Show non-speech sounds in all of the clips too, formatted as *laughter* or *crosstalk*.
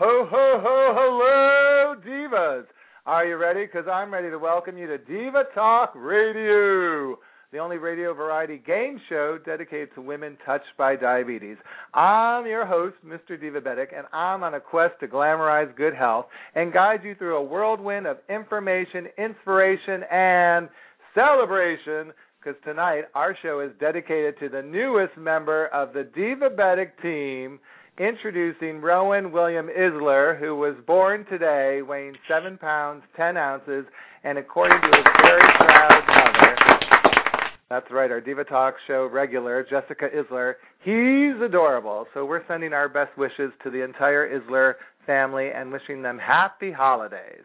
Ho, ho, ho, hello, divas. Are you ready? Because I'm ready to welcome you to Diva Talk Radio, the only radio variety game show dedicated to women touched by diabetes. I'm your host, Mr. Divabetic, and I'm on a quest to glamorize good health and guide you through a whirlwind of information, inspiration, and celebration. Because tonight our show is dedicated to the newest member of the Divabetic team. Introducing Rowan William Isler, who was born today, weighing seven pounds ten ounces, and according to his very proud mother, that's right, our Diva Talk show regular, Jessica Isler, he's adorable. So we're sending our best wishes to the entire Isler family and wishing them happy holidays.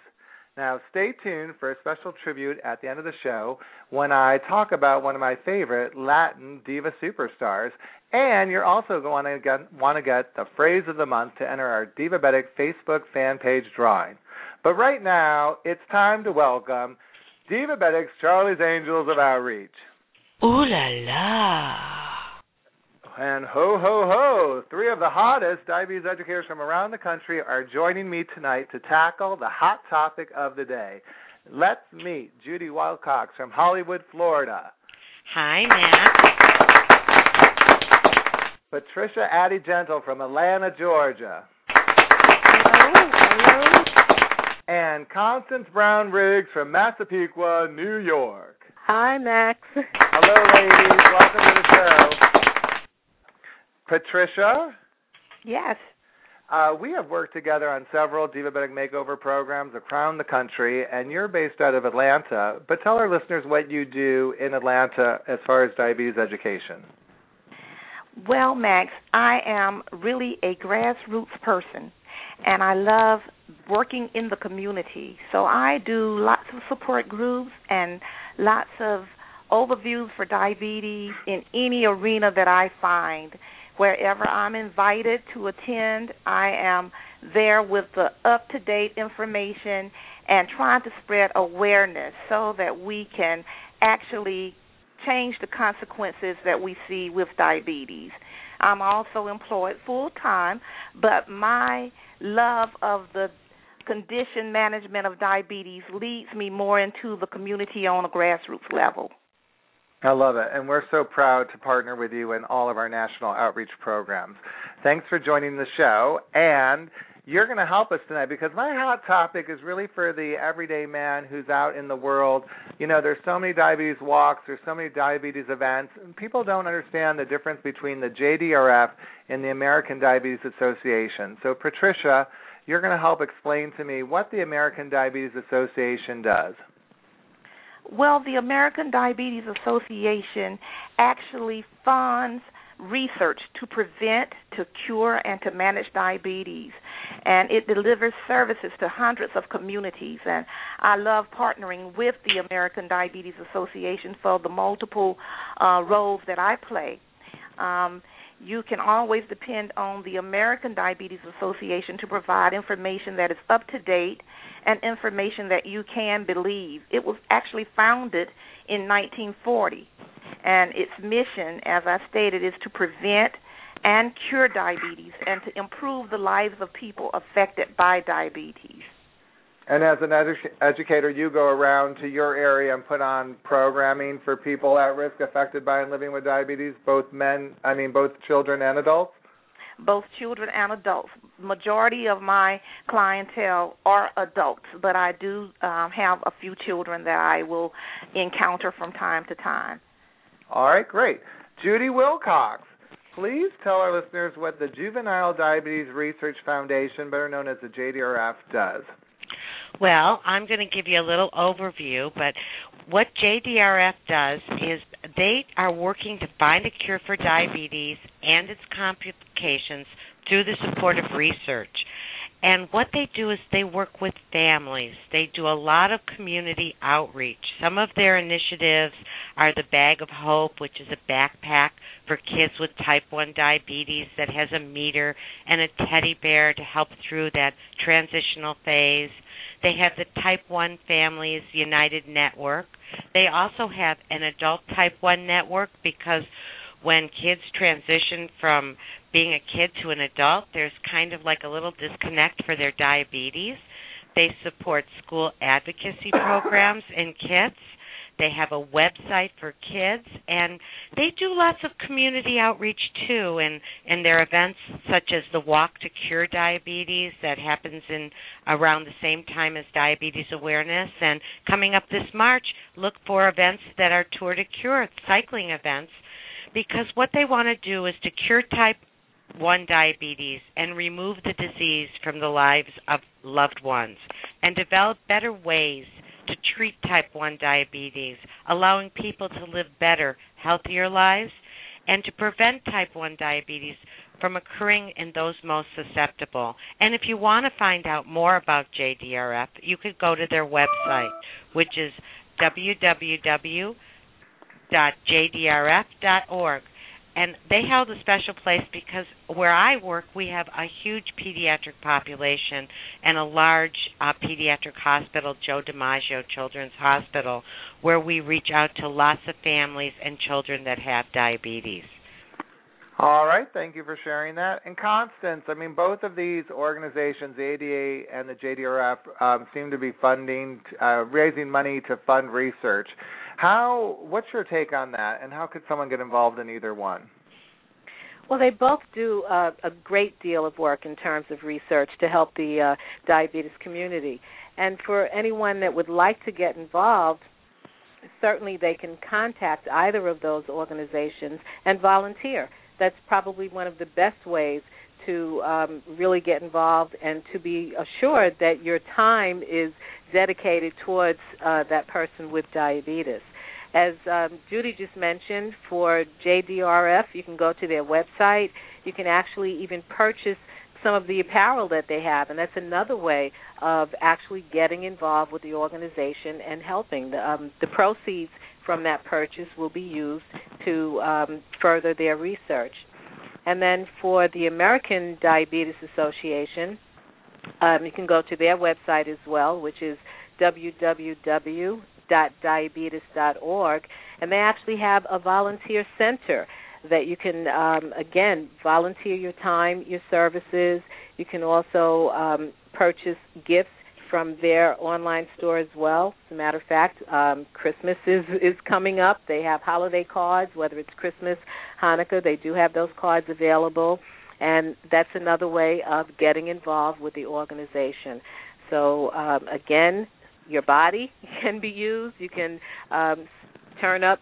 Now, stay tuned for a special tribute at the end of the show when I talk about one of my favorite Latin diva superstars. And you're also going to get, want to get the phrase of the month to enter our Divabetic Facebook fan page drawing. But right now, it's time to welcome Divabetic's Charlie's Angels of Outreach. Ooh la la. And ho, ho, ho! Three of the hottest diabetes educators from around the country are joining me tonight to tackle the hot topic of the day. Let's meet Judi Wilcox from Hollywood, Florida. Hi, Matt. Patricia Addie-Gentle from Atlanta, Georgia. Hello, hello. And Constance Brown Riggs from Massapequa, New York. Hi, Max. Hello, ladies. Welcome to the show. Patricia, Yes. uh, we have worked together on several diabetic makeover programs around the country, and you're based out of Atlanta. But tell our listeners what you do in Atlanta as far as diabetes education. Well, Max, I am really a grassroots person, and I love working in the community. So I do lots of support groups and lots of overviews for diabetes in any arena that I find. Wherever I'm invited to attend, I am there with the up to date information and trying to spread awareness so that we can actually change the consequences that we see with diabetes. I'm also employed full time, but my love of the condition management of diabetes leads me more into the community on a grassroots level. I love it, and we're so proud to partner with you in all of our national outreach programs. Thanks for joining the show, and you're going to help us tonight because my hot topic is really for the everyday man who's out in the world. You know, there's so many diabetes walks, there's so many diabetes events, and people don't understand the difference between the JDRF and the American Diabetes Association. So, Patricia, you're going to help explain to me what the American Diabetes Association does. Well, the American Diabetes Association actually funds research to prevent, to cure, and to manage diabetes. And it delivers services to hundreds of communities. And I love partnering with the American Diabetes Association for the multiple uh, roles that I play. Um, you can always depend on the American Diabetes Association to provide information that is up to date and information that you can believe. It was actually founded in 1940, and its mission, as I stated, is to prevent and cure diabetes and to improve the lives of people affected by diabetes. And as an edu- educator, you go around to your area and put on programming for people at risk affected by and living with diabetes, both men, I mean, both children and adults. both children and adults. Majority of my clientele are adults, but I do um, have a few children that I will encounter from time to time. All right, great. Judi Wilcox, please tell our listeners what the Juvenile Diabetes Research Foundation, better known as the JDRF, does. Well, I'm going to give you a little overview, but what JDRF does is they are working to find a cure for diabetes and its complications through the support of research. And what they do is they work with families. They do a lot of community outreach. Some of their initiatives are the Bag of Hope, which is a backpack for kids with type 1 diabetes that has a meter and a teddy bear to help through that transitional phase. They have the Type 1 Families United Network. They also have an adult Type 1 network because when kids transition from being a kid to an adult, there's kind of like a little disconnect for their diabetes. They support school advocacy programs and kids. They have a website for kids, and they do lots of community outreach too. And and their events such as the Walk to Cure Diabetes that happens in around the same time as Diabetes Awareness. And coming up this March, look for events that are Tour to Cure cycling events, because what they want to do is to cure type 1 diabetes and remove the disease from the lives of loved ones and develop better ways to treat type 1 diabetes, allowing people to live better, healthier lives, and to prevent type 1 diabetes from occurring in those most susceptible. And if you want to find out more about JDRF, you could go to their website, which is www.jdrf.org and they held a special place because where I work, we have a huge pediatric population and a large uh, pediatric hospital, Joe DiMaggio Children's Hospital, where we reach out to lots of families and children that have diabetes. All right, thank you for sharing that. And Constance, I mean, both of these organizations, the ADA and the JDRF, um, seem to be funding, uh, raising money to fund research. How? What's your take on that, and how could someone get involved in either one? Well, they both do a great deal of work in terms of research to help the uh, diabetes community. And for anyone that would like to get involved, certainly they can contact either of those organizations and volunteer. That's probably one of the best ways to um, really get involved and to be assured that your time is dedicated towards uh, that person with diabetes. As um, Judi just mentioned, for JDRF, you can go to their website. You can actually even purchase some of the apparel that they have, and that's another way of actually getting involved with the organization and helping. The, um, the proceeds from that purchase will be used to um, further their research. And then for the American Diabetes Association, um, you can go to their website as well, which is www.diabetes.org, and they actually have a volunteer center that you can um, again volunteer your time, your services. You can also um, purchase gifts from their online store as well. As a matter of fact, um, Christmas is is coming up. They have holiday cards, whether it's Christmas, Hanukkah. They do have those cards available, and that's another way of getting involved with the organization. So um, again, your body *laughs* can be used. You can um, turn up,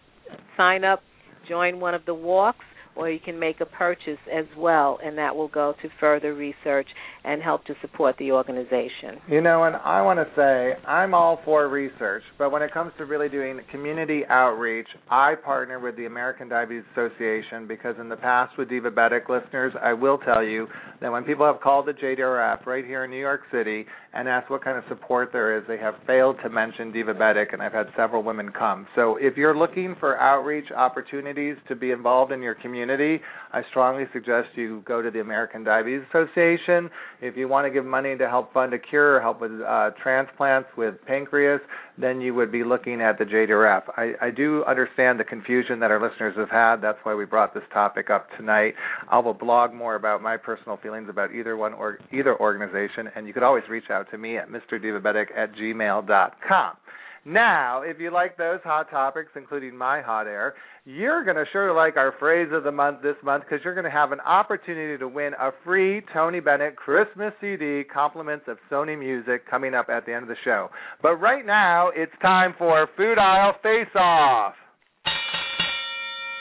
sign up, join one of the walks or you can make a purchase as well, and that will go to further research and help to support the organization. You know, and I want to say I'm all for research, but when it comes to really doing community outreach, I partner with the American Diabetes Association because in the past with Divabetic listeners, I will tell you that when people have called the JDRF right here in New York City and asked what kind of support there is, they have failed to mention Divabetic, and I've had several women come. So if you're looking for outreach opportunities to be involved in your community, community, I strongly suggest you go to the American Diabetes Association. If you want to give money to help fund a cure, help with uh, transplants with pancreas, then you would be looking at the JDRF. I, I do understand the confusion that our listeners have had. That's why we brought this topic up tonight. I will blog more about my personal feelings about either one or either organization, and you could always reach out to me at mrdivabetic at gmail.com. Now, if you like those hot topics, including my hot air, you're going to sure like our phrase of the month this month because you're going to have an opportunity to win a free Tony Bennett Christmas CD, compliments of Sony Music, coming up at the end of the show. But right now, it's time for Food Aisle Face Off.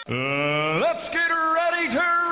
Uh, let's get ready to!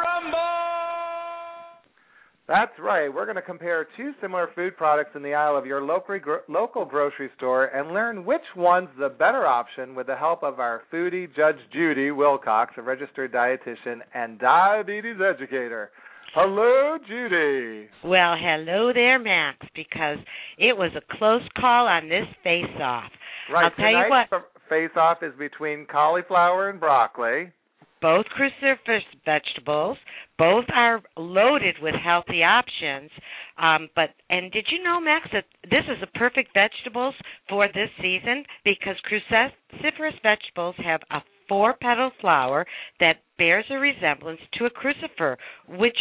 That's right. We're going to compare two similar food products in the aisle of your local gro- local grocery store and learn which one's the better option with the help of our foodie Judge Judi Wilcox, a registered dietitian and diabetes educator. Hello, Judi. Well, hello there, Max, because it was a close call on this face off. Right. I'll tell you what. Face off is between cauliflower and broccoli. Both cruciferous vegetables. Both are loaded with healthy options. Um, but and did you know, Max, that this is a perfect vegetables for this season because cruciferous vegetables have a four petal flower that bears a resemblance to a crucifer, which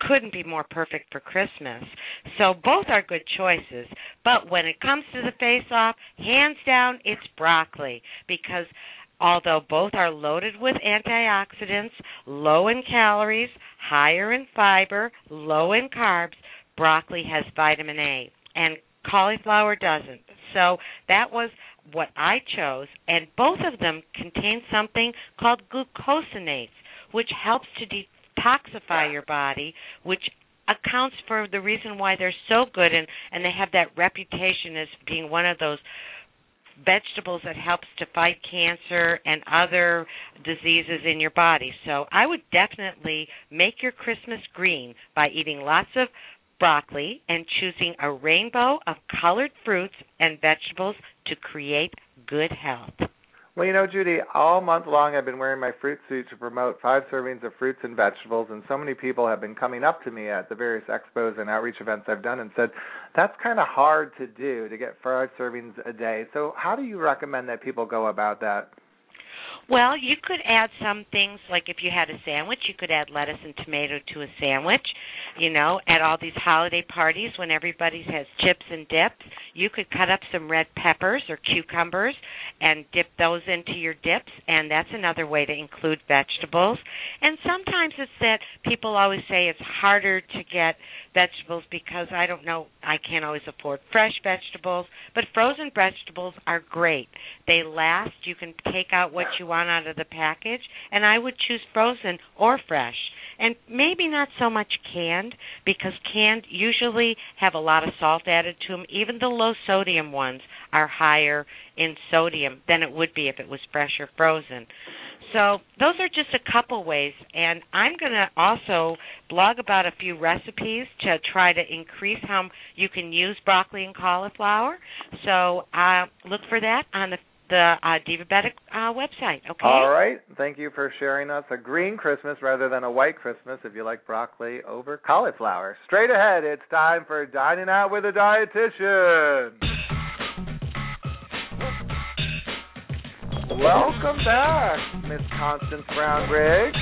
couldn't be more perfect for Christmas. So both are good choices. But when it comes to the face off, hands down, it's broccoli because although both are loaded with antioxidants, low in calories, higher in fiber, low in carbs, broccoli has vitamin A and cauliflower doesn't. So that was what I chose and both of them contain something called glucosinase which helps to detoxify your body, which accounts for the reason why they're so good and and they have that reputation as being one of those vegetables that helps to fight cancer and other diseases in your body. So I would definitely make your Christmas green by eating lots of broccoli and choosing a rainbow of colored fruits and vegetables to create good health. Well, you know, Judi, all month long I've been wearing my fruit suit to promote five servings of fruits and vegetables, and so many people have been coming up to me at the various expos and outreach events I've done and said, that's kind of hard to do to get five servings a day. So, how do you recommend that people go about that? Well, you could add some things like if you had a sandwich, you could add lettuce and tomato to a sandwich. You know, at all these holiday parties when everybody has chips and dips, you could cut up some red peppers or cucumbers and dip those into your dips, and that's another way to include vegetables. And sometimes it's that people always say it's harder to get vegetables because I don't know, I can't always afford fresh vegetables, but frozen vegetables are great. They last. You can take out what you want out of the package, and I would choose frozen or fresh. And maybe not so much canned because canned usually have a lot of salt added to them. Even the low sodium ones are higher in sodium than it would be if it was fresh or frozen. So those are just a couple ways, and I'm going to also blog about a few recipes to try to increase how you can use broccoli and cauliflower. So uh, look for that on the the uh, Divabetic uh, website. Okay. All right. Thank you for sharing us a green Christmas rather than a white Christmas. If you like broccoli over cauliflower. Straight ahead, it's time for dining out with a dietitian. Welcome back, Miss Constance Brown Riggs.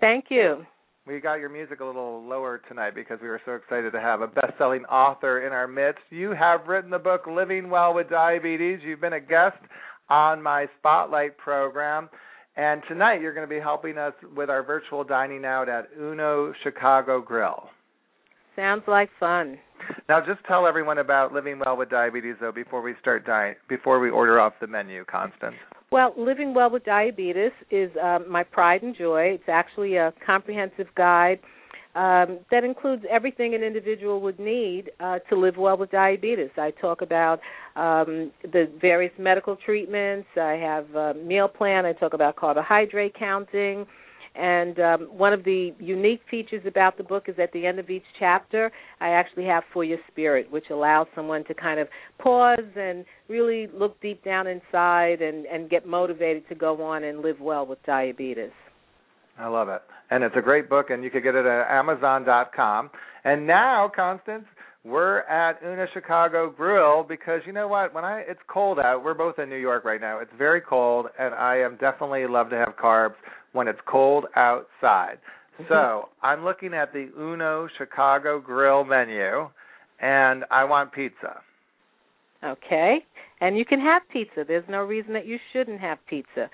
Thank you. We got your music a little lower tonight because we were so excited to have a best-selling author in our midst. You have written the book Living Well with Diabetes. You've been a guest on my Spotlight program. And tonight you're going to be helping us with our virtual dining out at Uno Chicago Grill. Sounds like fun. Now, just tell everyone about living well with diabetes, though, before we start dining, before we order off the menu, Constance. Well, living well with diabetes is um, my pride and joy. It's actually a comprehensive guide um, that includes everything an individual would need uh, to live well with diabetes. I talk about um, the various medical treatments. I have a meal plan. I talk about carbohydrate counting. And um, one of the unique features about the book is at the end of each chapter, I actually have For Your Spirit, which allows someone to kind of pause and really look deep down inside and, and get motivated to go on and live well with diabetes. I love it. And it's a great book, and you can get it at Amazon.com. And now, Constance, we're at Uno Chicago Grill because you know what? When I it's cold out. We're both in New York right now. It's very cold, and I am definitely love to have carbs when it's cold outside. Mm-hmm. So I'm looking at the Uno Chicago Grill menu, and I want pizza. Okay? And you can have pizza. There's no reason that you shouldn't have pizza.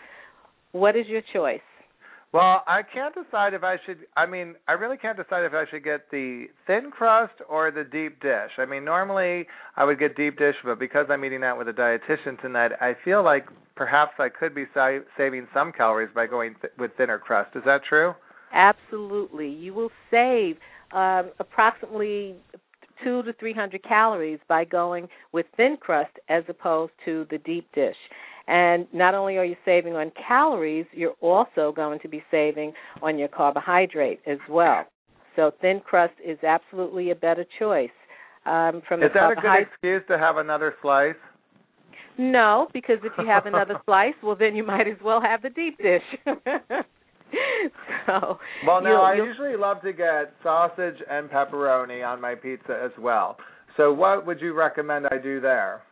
What is your choice? Well, I can't decide if I should. I mean, I really can't decide if I should get the thin crust or the deep dish. I mean, normally I would get deep dish, but because I'm eating out with a dietitian tonight, I feel like perhaps I could be sa- saving some calories by going th- with thinner crust. Is that true? Absolutely. You will save um, approximately two to three hundred calories by going with thin crust as opposed to the deep dish. And not only are you saving on calories, you're also going to be saving on your carbohydrate as well. So thin crust is absolutely a better choice. Um, from Is that a good excuse to have another slice? No, because if you have another *laughs* slice, well, then you might as well have the deep dish. *laughs* so Well, now I usually love to get sausage and pepperoni on my pizza as well. So, what would you recommend I do there?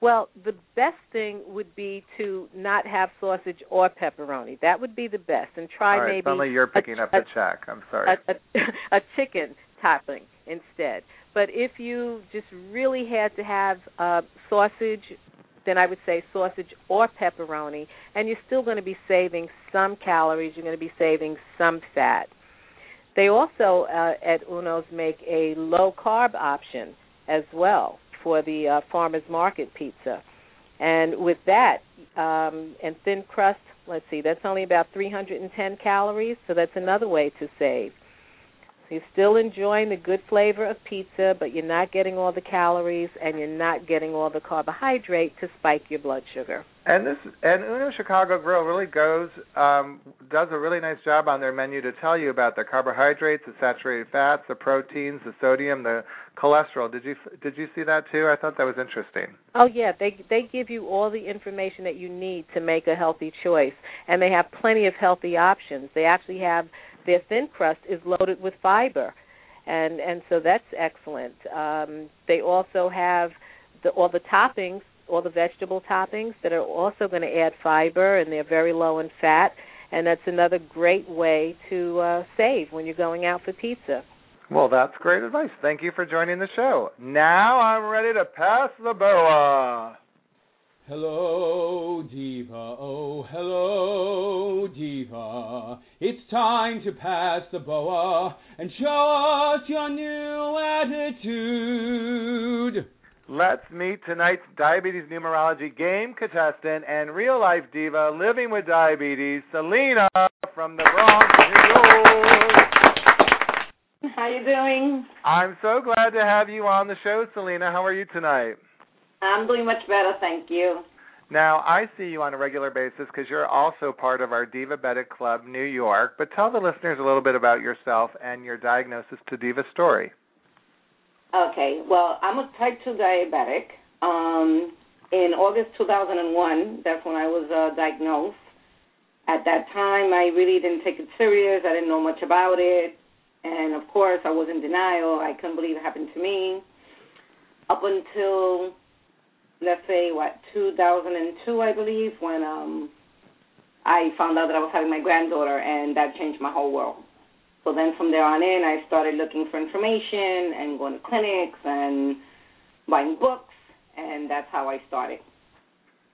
Well, the best thing would be to not have sausage or pepperoni. That would be the best, and try All right, maybe suddenly you're picking a, up the check. I'm sorry. a, a, *laughs* a chicken topping instead. But if you just really had to have uh, sausage, then I would say sausage or pepperoni, and you're still going to be saving some calories. You're going to be saving some fat. They also uh, at Uno's make a low carb option as well for the uh, farmers market pizza, and with that um, and thin crust, let's see, that's only about 310 calories, so that's another way to save. You're still enjoying the good flavor of pizza, but you're not getting all the calories and you're not getting all the carbohydrate to spike your blood sugar. And this and Uno Chicago Grill really goes um does a really nice job on their menu to tell you about the carbohydrates, the saturated fats, the proteins, the sodium, the cholesterol. Did you did you see that too? I thought that was interesting. Oh yeah, they they give you all the information that you need to make a healthy choice, and they have plenty of healthy options. They actually have their thin crust is loaded with fiber, and and so that's excellent. Um, they also have the, all the toppings, all the vegetable toppings that are also going to add fiber, and they're very low in fat, and that's another great way to uh, save when you're going out for pizza. Well, that's great advice. Thank you for joining the show. Now I'm ready to pass the boa. Hello, Diva. Oh, hello, Diva. It's time to pass the boa and show us your new attitude. Let's meet tonight's diabetes numerology game contestant and real life diva living with diabetes, Selena from the Bronx, New York. How you doing? I'm so glad to have you on the show, Selena. How are you tonight? I'm doing much better, thank you. Now, I see you on a regular basis because you're also part of our Diva Divabetic Club New York. But tell the listeners a little bit about yourself and your diagnosis to Diva story. Okay, well, I'm a type 2 diabetic. Um, in August 2001, that's when I was uh, diagnosed. At that time, I really didn't take it serious. I didn't know much about it. And of course, I was in denial. I couldn't believe it happened to me. Up until, let's say, what, 2002, I believe, when um, I found out that I was having my granddaughter, and that changed my whole world. So then from there on in, I started looking for information and going to clinics and buying books, and that's how I started.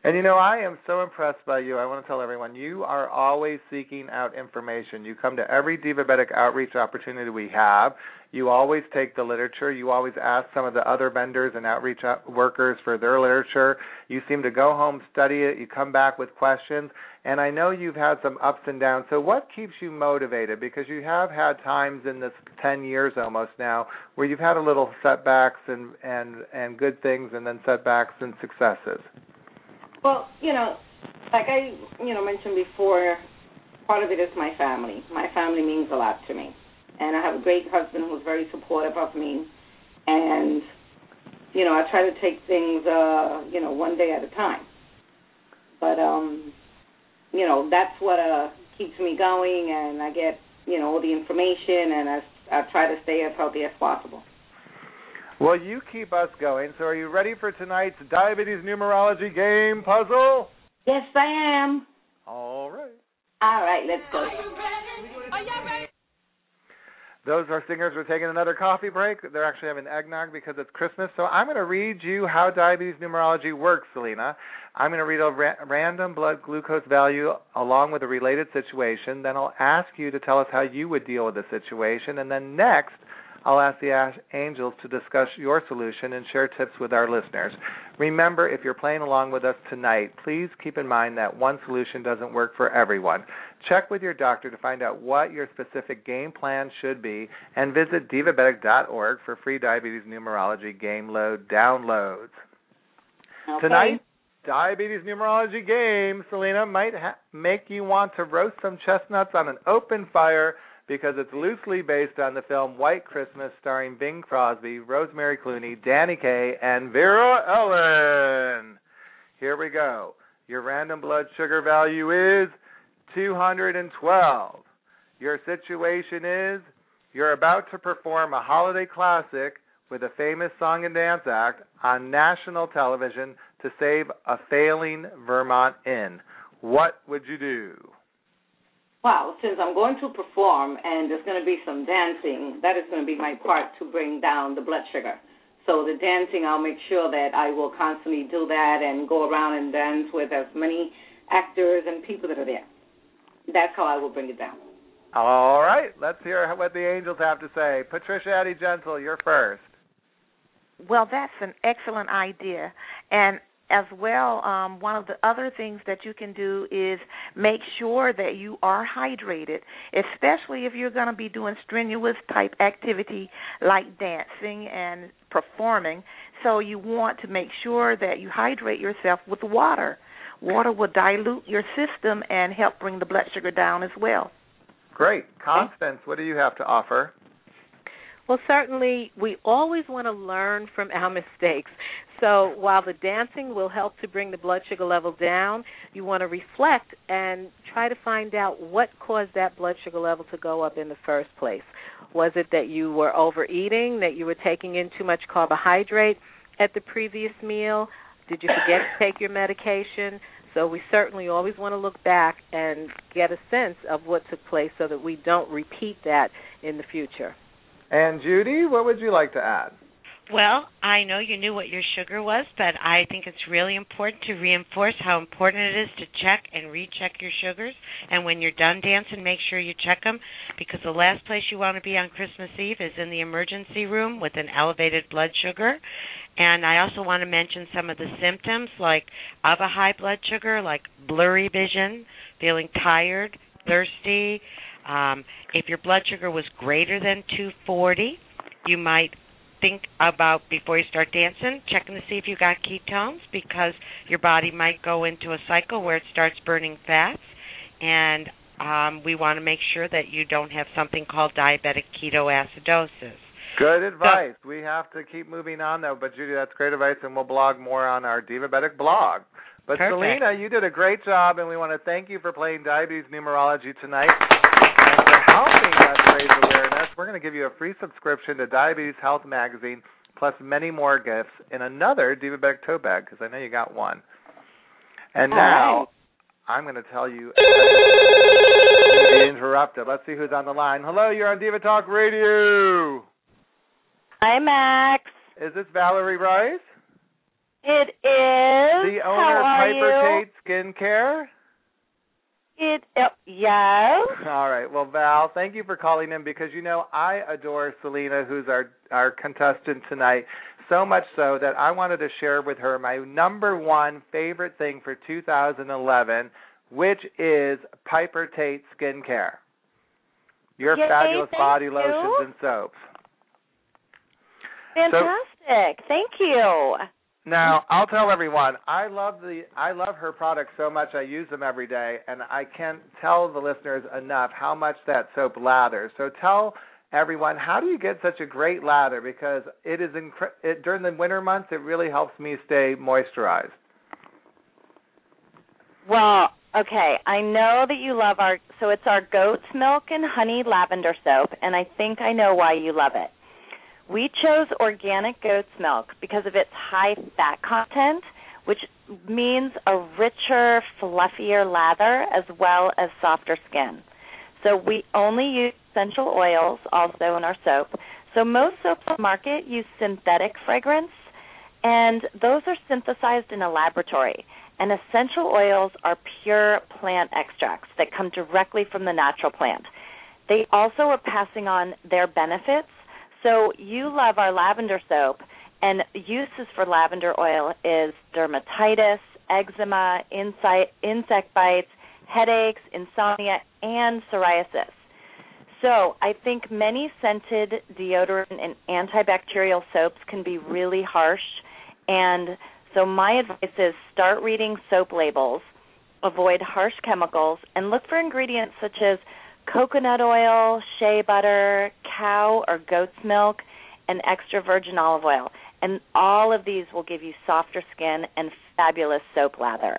And you know, I am so impressed by you. I want to tell everyone you are always seeking out information. You come to every Divabetic outreach opportunity we have. You always take the literature. You always ask some of the other vendors and outreach out- workers for their literature. You seem to go home, study it. You come back with questions. And I know you've had some ups and downs. So, what keeps you motivated? Because you have had times in this 10 years almost now where you've had a little setbacks and and and good things, and then setbacks and successes. Well, you know, like I, you know, mentioned before, part of it is my family. My family means a lot to me, and I have a great husband who's very supportive of me, and you know, I try to take things, uh, you know, one day at a time. But um, you know, that's what uh keeps me going, and I get, you know, all the information, and I I try to stay as healthy as possible. Well, you keep us going. So, are you ready for tonight's diabetes numerology game puzzle? Yes, I am. All right. All right, let's go. Those are singers who are taking another coffee break. They're actually having eggnog because it's Christmas. So I'm going to read you how diabetes numerology works, Selena. I'm going to read a ra- random blood glucose value along with a related situation. Then I'll ask you to tell us how you would deal with the situation. And then next, I'll ask the angels to discuss your solution and share tips with our listeners. Remember, if you're playing along with us tonight, please keep in mind that one solution doesn't work for everyone. Check with your doctor to find out what your specific game plan should be and visit divabetic.org for free diabetes numerology game load downloads. Okay. Tonight, diabetes numerology game, Selena, might ha- make you want to roast some chestnuts on an open fire because it's loosely based on the film White Christmas starring Bing Crosby, Rosemary Clooney, Danny Kaye, and Vera Ellen. Here we go. Your random blood sugar value is 212. Your situation is you're about to perform a holiday classic with a famous song and dance act on national television to save a failing Vermont inn. What would you do? Well, since I'm going to perform and there's going to be some dancing, that is going to be my part to bring down the blood sugar. So the dancing, I'll make sure that I will constantly do that and go around and dance with as many actors and people that are there. That's how I will bring it down. All right, let's hear what the angels have to say. Patricia Addie-Gentle, you're first. Well, that's an excellent idea. And as well, um, one of the other things that you can do is make sure that you are hydrated, especially if you're going to be doing strenuous type activity like dancing and performing. So you want to make sure that you hydrate yourself with water. Water will dilute your system and help bring the blood sugar down as well. Great. Constance, what do you have to offer? Well, certainly, we always want to learn from our *laughs* mistakes. So, while the dancing will help to bring the blood sugar level down, you want to reflect and try to find out what caused that blood sugar level to go up in the first place. Was it that you were overeating, that you were taking in too much carbohydrate at the previous meal? Did you forget to take your medication? So, we certainly always want to look back and get a sense of what took place so that we don't repeat that in the future. And Judi, what would you like to add? Well, I know you knew what your sugar was, but I think it's really important to reinforce how important it is to check and recheck your sugars. And when you're done dancing, make sure you check them because the last place you want to be on Christmas Eve is in the emergency room with an elevated blood sugar. And I also want to mention some of the symptoms like of a high blood sugar, like blurry vision, feeling tired, thirsty. Um, if your blood sugar was greater than 240, you might think about before you start dancing, checking to see if you got ketones because your body might go into a cycle where it starts burning fats, and um, we want to make sure that you don't have something called diabetic ketoacidosis. Good advice. So, we have to keep moving on though, but Judi, that's great advice, and we'll blog more on our Divabetic blog. But Perfect. Selena, you did a great job, and we want to thank you for playing diabetes numerology tonight *laughs* and for helping us raise awareness. We're going to give you a free subscription to Diabetes Health Magazine, plus many more gifts in another Divabetic tote bag because I know you got one. And All now right. I'm going to tell you. interrupted. Let's see who's on the line. Hello, you're on Diva Talk Radio. Hi, Max. Is this Valerie Rice? It is. The owner of Piper you? Tate Skincare? It. Uh, yes. All right. Well, Val, thank you for calling in because you know I adore Selena, who's our our contestant tonight, so much so that I wanted to share with her my number one favorite thing for 2011, which is Piper Tate Skincare. Your Yay, fabulous body you. lotions and soaps. Fantastic. Thank you. Now, I'll tell everyone, I love the I love her products so much. I use them every day, and I can't tell the listeners enough how much that soap lathers. So tell everyone, how do you get such a great lather? Because it is incre- it, during the winter months, it really helps me stay moisturized. Well, okay. I know that you love our. So it's our goat's milk and honey lavender soap, and I think I know why you love it. We chose organic goat's milk because of its high fat content, which means a richer, fluffier lather as well as softer skin. So we only use essential oils also in our soap. So most soaps on the market use synthetic fragrance, and those are synthesized in a laboratory. And essential oils are pure plant extracts that come directly from the natural plant. They also are passing on their benefits. So you love our lavender soap, and uses for lavender oil is dermatitis, eczema, insect, insect bites, headaches, insomnia, and psoriasis. So I think many scented deodorant and antibacterial soaps can be really harsh. And so my advice is start reading soap labels, avoid harsh chemicals, and look for ingredients such as coconut oil, shea butter, cow or goat's milk, and extra virgin olive oil. And all of these will give you softer skin and fabulous soap lather.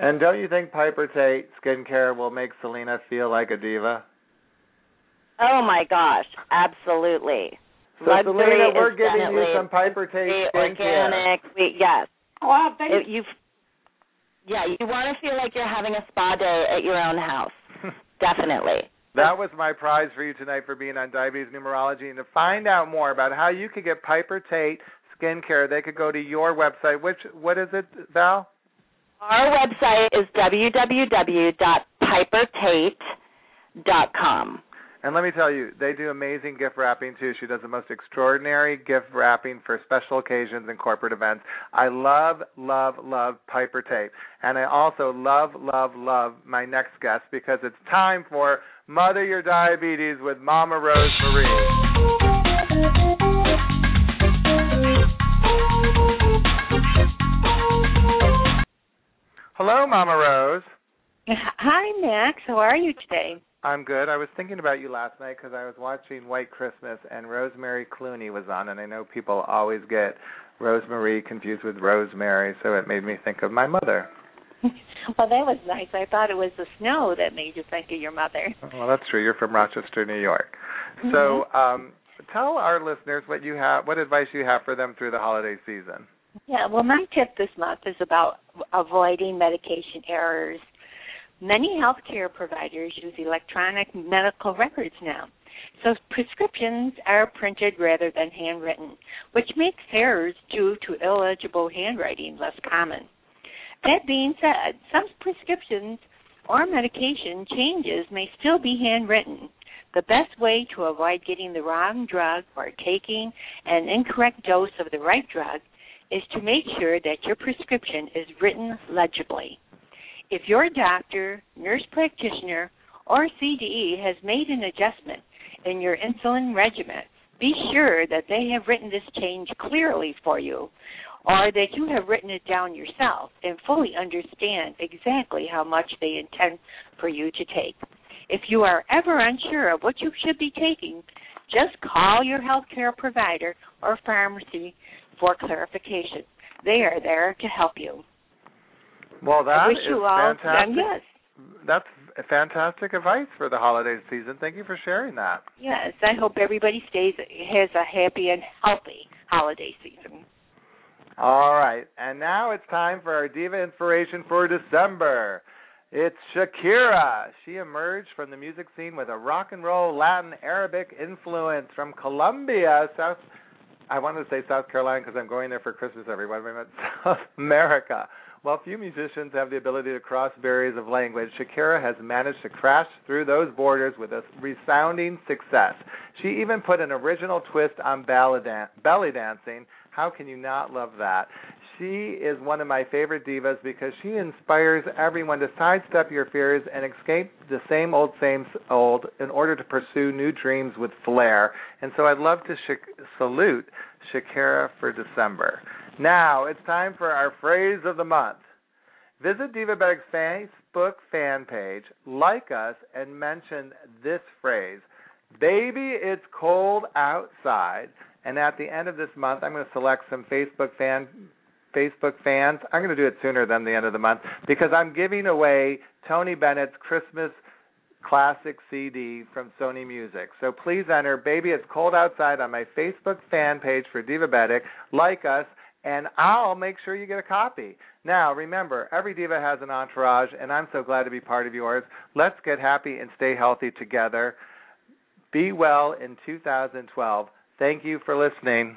And don't you think Piper Tate skincare will make Selena feel like a diva? Oh my gosh, absolutely. So Luxury Selena, we're is giving you definitely some Piper Tate skincare. organic. We, yes. Well, thank It- you've yeah, you want to feel like you're having a spa day at your own house. *laughs* Definitely. That was my prize for you tonight for being on Diabetes Numerology. And to find out more about how you could get Piper Tate skincare, they could go to your website. Which what is it, Val? Our website is www.pipertate.com. And let me tell you, they do amazing gift wrapping too. She does the most extraordinary gift wrapping for special occasions and corporate events. I love, love, love Piper Tate. And I also love, love, love my next guest because it's time for Mother Your Diabetes with Mama Rose Marie. Hello, Mama Rose. Hi, Max. How are you today? I'm good. I was thinking about you last night because I was watching White Christmas and Rosemary Clooney was on, and I know people always get Rosemary confused with Rose Marie, so it made me think of my mother. *laughs* Well, that was nice. I thought it was the snow that made you think of your mother. *laughs* Well, that's true. You're from Rochester, New York. So, um, tell our listeners what you have, what advice you have for them through the holiday season. Yeah, well, my tip this month is about avoiding medication errors. Many healthcare providers use electronic medical records now. So prescriptions are printed rather than handwritten, which makes errors due to illegible handwriting less common. That being said, some prescriptions or medication changes may still be handwritten. The best way to avoid getting the wrong drug or taking an incorrect dose of the right drug is to make sure that your prescription is written legibly. If your doctor, nurse practitioner, or CDE has made an adjustment in your insulin regimen, be sure that they have written this change clearly for you or that you have written it down yourself and fully understand exactly how much they intend for you to take. If you are ever unsure of what you should be taking, just call your healthcare provider or pharmacy for clarification. They are there to help you. Well, that I wish is you all fantastic. yes, That's fantastic advice for the holiday season. Thank you for sharing that. yes. I hope everybody stays has a happy and healthy holiday season. All right, and now it's time for our diva inspiration for December. It's Shakira. She emerged from the music scene with a rock and roll Latin Arabic influence from Colombia, South. I wanted to say South Carolina because I'm going there for Christmas. Everyone, I *laughs* meant South America. While few musicians have the ability to cross barriers of language, Shakira has managed to crash through those borders with a resounding success. She even put an original twist on dan- belly dancing. How can you not love that? She is one of my favorite divas because she inspires everyone to sidestep your fears and escape the same old, same old in order to pursue new dreams with flair. And so I'd love to sh- salute Shakira for December. Now it's time for our phrase of the month. Visit Divabetic's Facebook fan page, like us, and mention this phrase Baby, it's cold outside. And at the end of this month, I'm going to select some Facebook fan Facebook fans. I'm going to do it sooner than the end of the month because I'm giving away Tony Bennett's Christmas classic CD from Sony Music. So please enter Baby It's Cold Outside on my Facebook fan page for Divabetic. Like us, and I'll make sure you get a copy. Now, remember, every diva has an entourage, and I'm so glad to be part of yours. Let's get happy and stay healthy together. Be well in 2012. Thank you for listening.